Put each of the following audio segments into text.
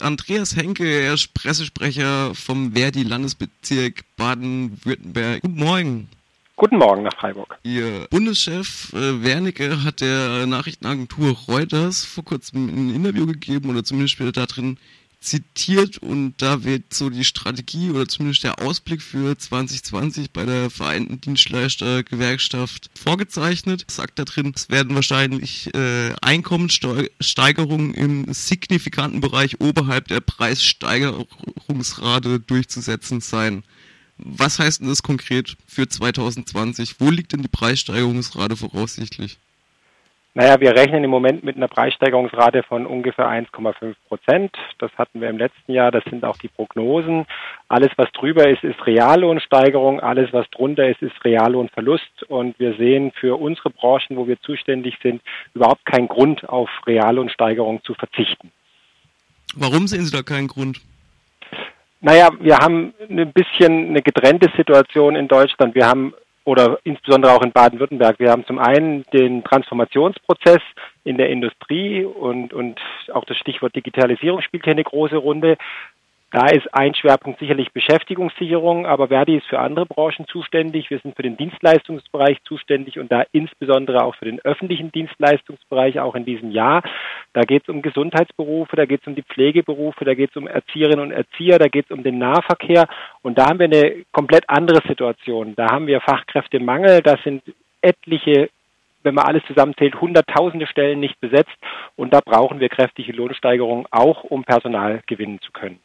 Andreas Henke, er ist Pressesprecher vom Verdi Landesbezirk Baden-Württemberg. Guten Morgen. Guten Morgen nach Freiburg. Ihr Bundeschef äh, Wernicke hat der Nachrichtenagentur Reuters vor kurzem ein Interview gegeben oder zumindest später da drin zitiert und da wird so die Strategie oder zumindest der Ausblick für 2020 bei der Vereinten Dienstleistergewerkschaft vorgezeichnet. Sagt da drin, es werden wahrscheinlich äh, Einkommenssteigerungen im signifikanten Bereich oberhalb der Preissteigerungsrate durchzusetzen sein. Was heißt denn das konkret für 2020? Wo liegt denn die Preissteigerungsrate voraussichtlich? Naja, wir rechnen im Moment mit einer Preissteigerungsrate von ungefähr 1,5 Prozent. Das hatten wir im letzten Jahr. Das sind auch die Prognosen. Alles, was drüber ist, ist Reallohnsteigerung. Alles, was drunter ist, ist Reallohnverlust. Und wir sehen für unsere Branchen, wo wir zuständig sind, überhaupt keinen Grund, auf Reallohnsteigerung zu verzichten. Warum sehen Sie da keinen Grund? Naja, wir haben ein bisschen eine getrennte Situation in Deutschland. Wir haben oder insbesondere auch in Baden-Württemberg. Wir haben zum einen den Transformationsprozess in der Industrie und, und auch das Stichwort Digitalisierung spielt hier eine große Runde. Da ist ein Schwerpunkt sicherlich Beschäftigungssicherung, aber Verdi ist für andere Branchen zuständig. Wir sind für den Dienstleistungsbereich zuständig und da insbesondere auch für den öffentlichen Dienstleistungsbereich auch in diesem Jahr. Da geht es um Gesundheitsberufe, da geht es um die Pflegeberufe, da geht es um Erzieherinnen und Erzieher, da geht es um den Nahverkehr und da haben wir eine komplett andere Situation. Da haben wir Fachkräftemangel, da sind etliche wenn man alles zusammenzählt, hunderttausende Stellen nicht besetzt. Und da brauchen wir kräftige Lohnsteigerungen auch, um Personal gewinnen zu können.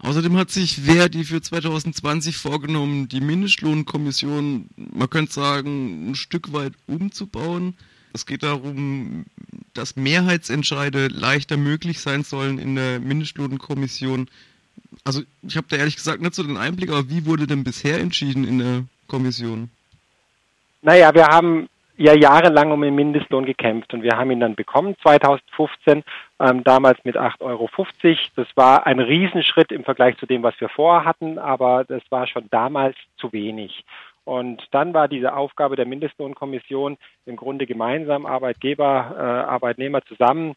Außerdem hat sich Verdi für 2020 vorgenommen, die Mindestlohnkommission, man könnte sagen, ein Stück weit umzubauen. Es geht darum, dass Mehrheitsentscheide leichter möglich sein sollen in der Mindestlohnkommission. Also ich habe da ehrlich gesagt nicht so den Einblick, aber wie wurde denn bisher entschieden in der Kommission? Naja, wir haben ja jahrelang um den Mindestlohn gekämpft und wir haben ihn dann bekommen 2015, ähm, damals mit 8,50 Euro. Das war ein Riesenschritt im Vergleich zu dem, was wir vorher hatten, aber das war schon damals zu wenig. Und dann war diese Aufgabe der Mindestlohnkommission im Grunde gemeinsam Arbeitgeber, äh, Arbeitnehmer zusammen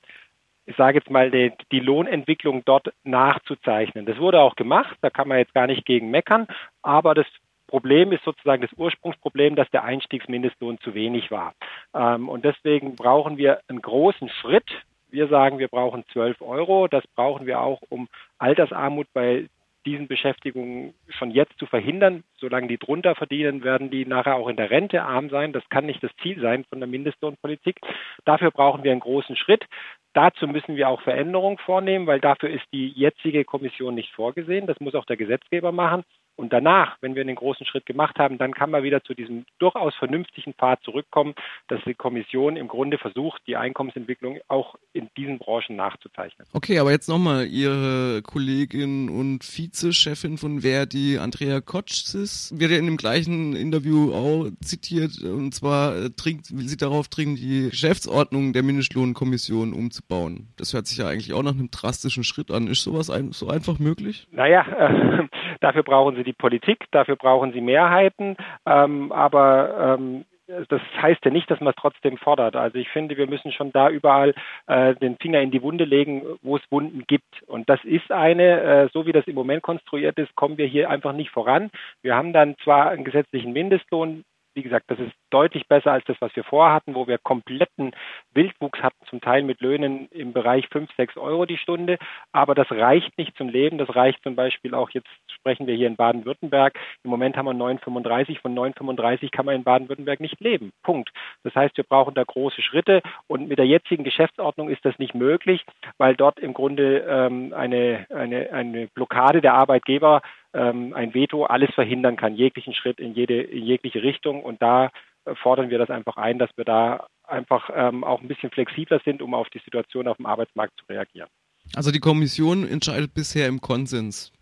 ich sage jetzt mal, die, die, Lohnentwicklung dort nachzuzeichnen. Das wurde auch gemacht, da kann man jetzt gar nicht gegen meckern, aber das Problem ist sozusagen das Ursprungsproblem, dass der Einstiegsmindestlohn zu wenig war. Ähm, und deswegen brauchen wir einen großen Schritt. Wir sagen, wir brauchen 12 Euro. Das brauchen wir auch, um Altersarmut bei diesen Beschäftigungen schon jetzt zu verhindern. Solange die drunter verdienen, werden die nachher auch in der Rente arm sein. Das kann nicht das Ziel sein von der Mindestlohnpolitik. Dafür brauchen wir einen großen Schritt. Dazu müssen wir auch Veränderungen vornehmen, weil dafür ist die jetzige Kommission nicht vorgesehen. Das muss auch der Gesetzgeber machen. Und danach, wenn wir den großen Schritt gemacht haben, dann kann man wieder zu diesem durchaus vernünftigen Pfad zurückkommen, dass die Kommission im Grunde versucht, die Einkommensentwicklung auch in diesen Branchen nachzuzeichnen. Okay, aber jetzt nochmal, Ihre Kollegin und Vizechefin von Verdi, Andrea Kotschis, wird ja in dem gleichen Interview auch zitiert, und zwar äh, dringt, will sie darauf dringen, die Geschäftsordnung der Mindestlohnkommission umzubauen. Das hört sich ja eigentlich auch nach einem drastischen Schritt an. Ist sowas ein, so einfach möglich? Naja, äh, dafür brauchen Sie die Politik, dafür brauchen Sie Mehrheiten, ähm, aber ähm, das heißt ja nicht, dass man es trotzdem fordert. Also ich finde, wir müssen schon da überall äh, den Finger in die Wunde legen, wo es Wunden gibt. Und das ist eine, äh, so wie das im Moment konstruiert ist, kommen wir hier einfach nicht voran. Wir haben dann zwar einen gesetzlichen Mindestlohn, wie gesagt, das ist deutlich besser als das, was wir vorhatten, wo wir kompletten Wildwuchs hatten, zum Teil mit Löhnen im Bereich 5, 6 Euro die Stunde. Aber das reicht nicht zum Leben. Das reicht zum Beispiel auch, jetzt sprechen wir hier in Baden-Württemberg. Im Moment haben wir 9,35. Von 9,35 kann man in Baden-Württemberg nicht leben. Punkt. Das heißt, wir brauchen da große Schritte. Und mit der jetzigen Geschäftsordnung ist das nicht möglich, weil dort im Grunde ähm, eine, eine, eine Blockade der Arbeitgeber ähm, ein Veto alles verhindern kann, jeglichen Schritt in jede in jegliche Richtung. Und da äh, fordern wir das einfach ein, dass wir da einfach ähm, auch ein bisschen flexibler sind, um auf die Situation auf dem Arbeitsmarkt zu reagieren. Also die Kommission entscheidet bisher im Konsens.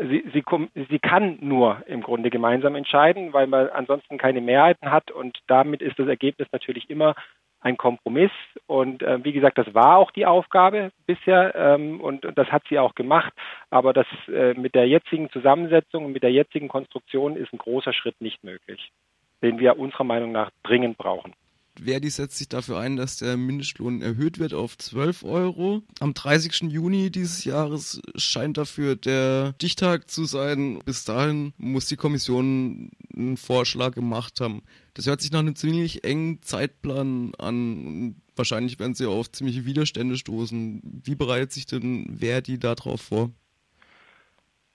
Sie, sie, sie, kann nur im Grunde gemeinsam entscheiden, weil man ansonsten keine Mehrheiten hat und damit ist das Ergebnis natürlich immer ein Kompromiss. Und äh, wie gesagt, das war auch die Aufgabe bisher ähm, und, und, das hat sie auch gemacht. Aber das äh, mit der jetzigen Zusammensetzung und mit der jetzigen Konstruktion ist ein großer Schritt nicht möglich, den wir unserer Meinung nach dringend brauchen. Verdi setzt sich dafür ein, dass der Mindestlohn erhöht wird auf 12 Euro. Am 30. Juni dieses Jahres scheint dafür der Stichtag zu sein. Bis dahin muss die Kommission einen Vorschlag gemacht haben. Das hört sich nach einem ziemlich engen Zeitplan an. Wahrscheinlich werden sie auf ziemliche Widerstände stoßen. Wie bereitet sich denn Verdi darauf vor?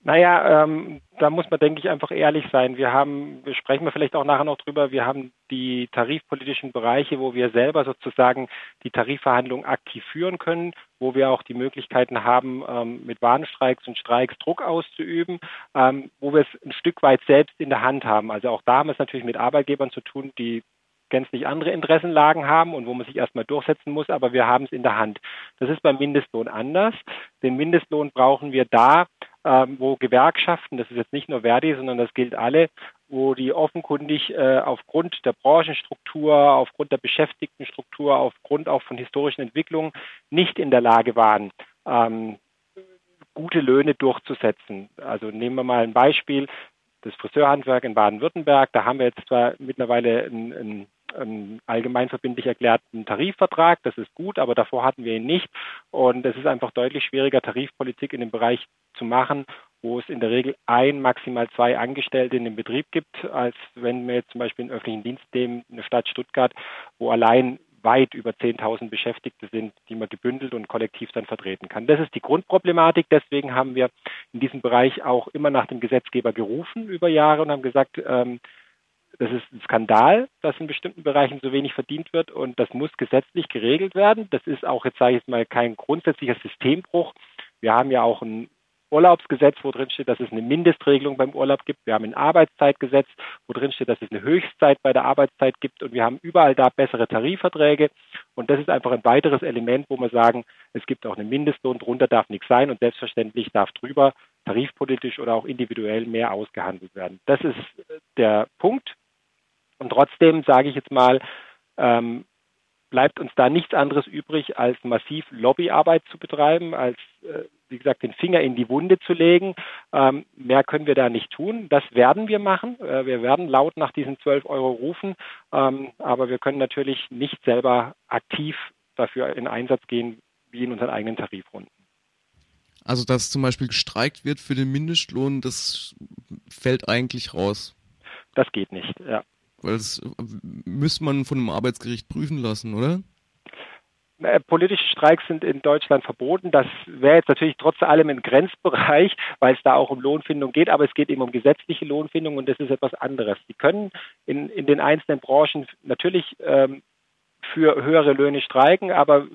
Naja, ähm, da muss man, denke ich, einfach ehrlich sein. Wir haben, wir sprechen wir vielleicht auch nachher noch drüber, wir haben die tarifpolitischen Bereiche, wo wir selber sozusagen die Tarifverhandlungen aktiv führen können, wo wir auch die Möglichkeiten haben, ähm, mit Warnstreiks und Streiks Druck auszuüben, ähm, wo wir es ein Stück weit selbst in der Hand haben. Also auch da haben wir es natürlich mit Arbeitgebern zu tun, die gänzlich andere Interessenlagen haben und wo man sich erstmal durchsetzen muss, aber wir haben es in der Hand. Das ist beim Mindestlohn anders. Den Mindestlohn brauchen wir da, wo Gewerkschaften, das ist jetzt nicht nur Verdi, sondern das gilt alle, wo die offenkundig äh, aufgrund der Branchenstruktur, aufgrund der Beschäftigtenstruktur, aufgrund auch von historischen Entwicklungen nicht in der Lage waren, ähm, gute Löhne durchzusetzen. Also nehmen wir mal ein Beispiel, das Friseurhandwerk in Baden-Württemberg, da haben wir jetzt zwar mittlerweile ein, ein einen allgemeinverbindlich erklärten Tarifvertrag. Das ist gut, aber davor hatten wir ihn nicht. Und es ist einfach deutlich schwieriger, Tarifpolitik in dem Bereich zu machen, wo es in der Regel ein, maximal zwei Angestellte in dem Betrieb gibt, als wenn wir jetzt zum Beispiel in öffentlichen Dienst nehmen, eine Stadt Stuttgart, wo allein weit über 10.000 Beschäftigte sind, die man gebündelt und kollektiv dann vertreten kann. Das ist die Grundproblematik. Deswegen haben wir in diesem Bereich auch immer nach dem Gesetzgeber gerufen über Jahre und haben gesagt, ähm, das ist ein Skandal, dass in bestimmten Bereichen so wenig verdient wird und das muss gesetzlich geregelt werden. Das ist auch, jetzt sage ich jetzt mal, kein grundsätzlicher Systembruch. Wir haben ja auch ein Urlaubsgesetz, wo drin steht, dass es eine Mindestregelung beim Urlaub gibt. Wir haben ein Arbeitszeitgesetz, wo drin steht, dass es eine Höchstzeit bei der Arbeitszeit gibt. Und wir haben überall da bessere Tarifverträge. Und das ist einfach ein weiteres Element, wo wir sagen, es gibt auch einen Mindestlohn, drunter darf nichts sein und selbstverständlich darf drüber tarifpolitisch oder auch individuell mehr ausgehandelt werden. Das ist der Punkt. Und trotzdem sage ich jetzt mal, ähm, bleibt uns da nichts anderes übrig, als massiv Lobbyarbeit zu betreiben, als, äh, wie gesagt, den Finger in die Wunde zu legen. Ähm, mehr können wir da nicht tun. Das werden wir machen. Äh, wir werden laut nach diesen 12 Euro rufen, ähm, aber wir können natürlich nicht selber aktiv dafür in Einsatz gehen, wie in unseren eigenen Tarifrunden. Also, dass zum Beispiel gestreikt wird für den Mindestlohn, das fällt eigentlich raus. Das geht nicht, ja. Weil das müsste man von einem Arbeitsgericht prüfen lassen, oder? Äh, politische Streiks sind in Deutschland verboten. Das wäre jetzt natürlich trotz allem ein Grenzbereich, weil es da auch um Lohnfindung geht, aber es geht eben um gesetzliche Lohnfindung und das ist etwas anderes. Die können in, in den einzelnen Branchen natürlich ähm, für höhere Löhne streiken, aber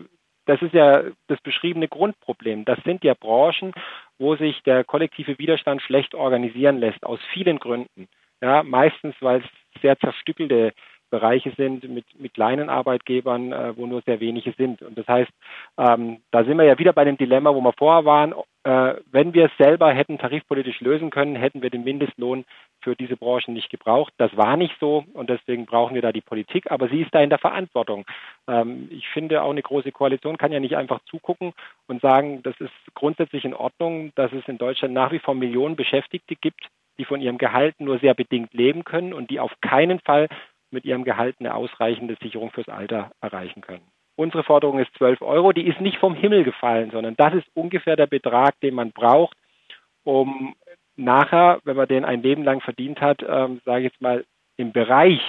das ist ja das beschriebene Grundproblem. Das sind ja Branchen, wo sich der kollektive Widerstand schlecht organisieren lässt, aus vielen Gründen. Ja, meistens, weil es sehr zerstückelte Bereiche sind mit, mit kleinen Arbeitgebern, äh, wo nur sehr wenige sind. Und das heißt, ähm, da sind wir ja wieder bei dem Dilemma, wo wir vorher waren. Äh, wenn wir es selber hätten tarifpolitisch lösen können, hätten wir den Mindestlohn für diese Branchen nicht gebraucht. Das war nicht so und deswegen brauchen wir da die Politik, aber sie ist da in der Verantwortung. Ähm, ich finde, auch eine große Koalition kann ja nicht einfach zugucken und sagen, das ist grundsätzlich in Ordnung, dass es in Deutschland nach wie vor Millionen Beschäftigte gibt, die von ihrem Gehalt nur sehr bedingt leben können und die auf keinen Fall mit ihrem Gehalt eine ausreichende Sicherung fürs Alter erreichen können. Unsere Forderung ist 12 Euro. Die ist nicht vom Himmel gefallen, sondern das ist ungefähr der Betrag, den man braucht, um nachher, wenn man den ein Leben lang verdient hat, ähm, sage ich jetzt mal, im Bereich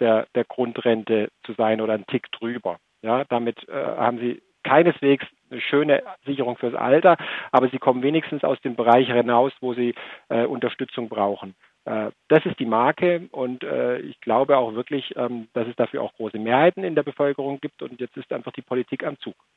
der, der Grundrente zu sein oder einen Tick drüber. Ja, damit äh, haben Sie keineswegs eine schöne Sicherung fürs Alter, aber sie kommen wenigstens aus dem Bereich hinaus, wo sie äh, Unterstützung brauchen. Äh, das ist die Marke und äh, ich glaube auch wirklich, ähm, dass es dafür auch große Mehrheiten in der Bevölkerung gibt und jetzt ist einfach die Politik am Zug.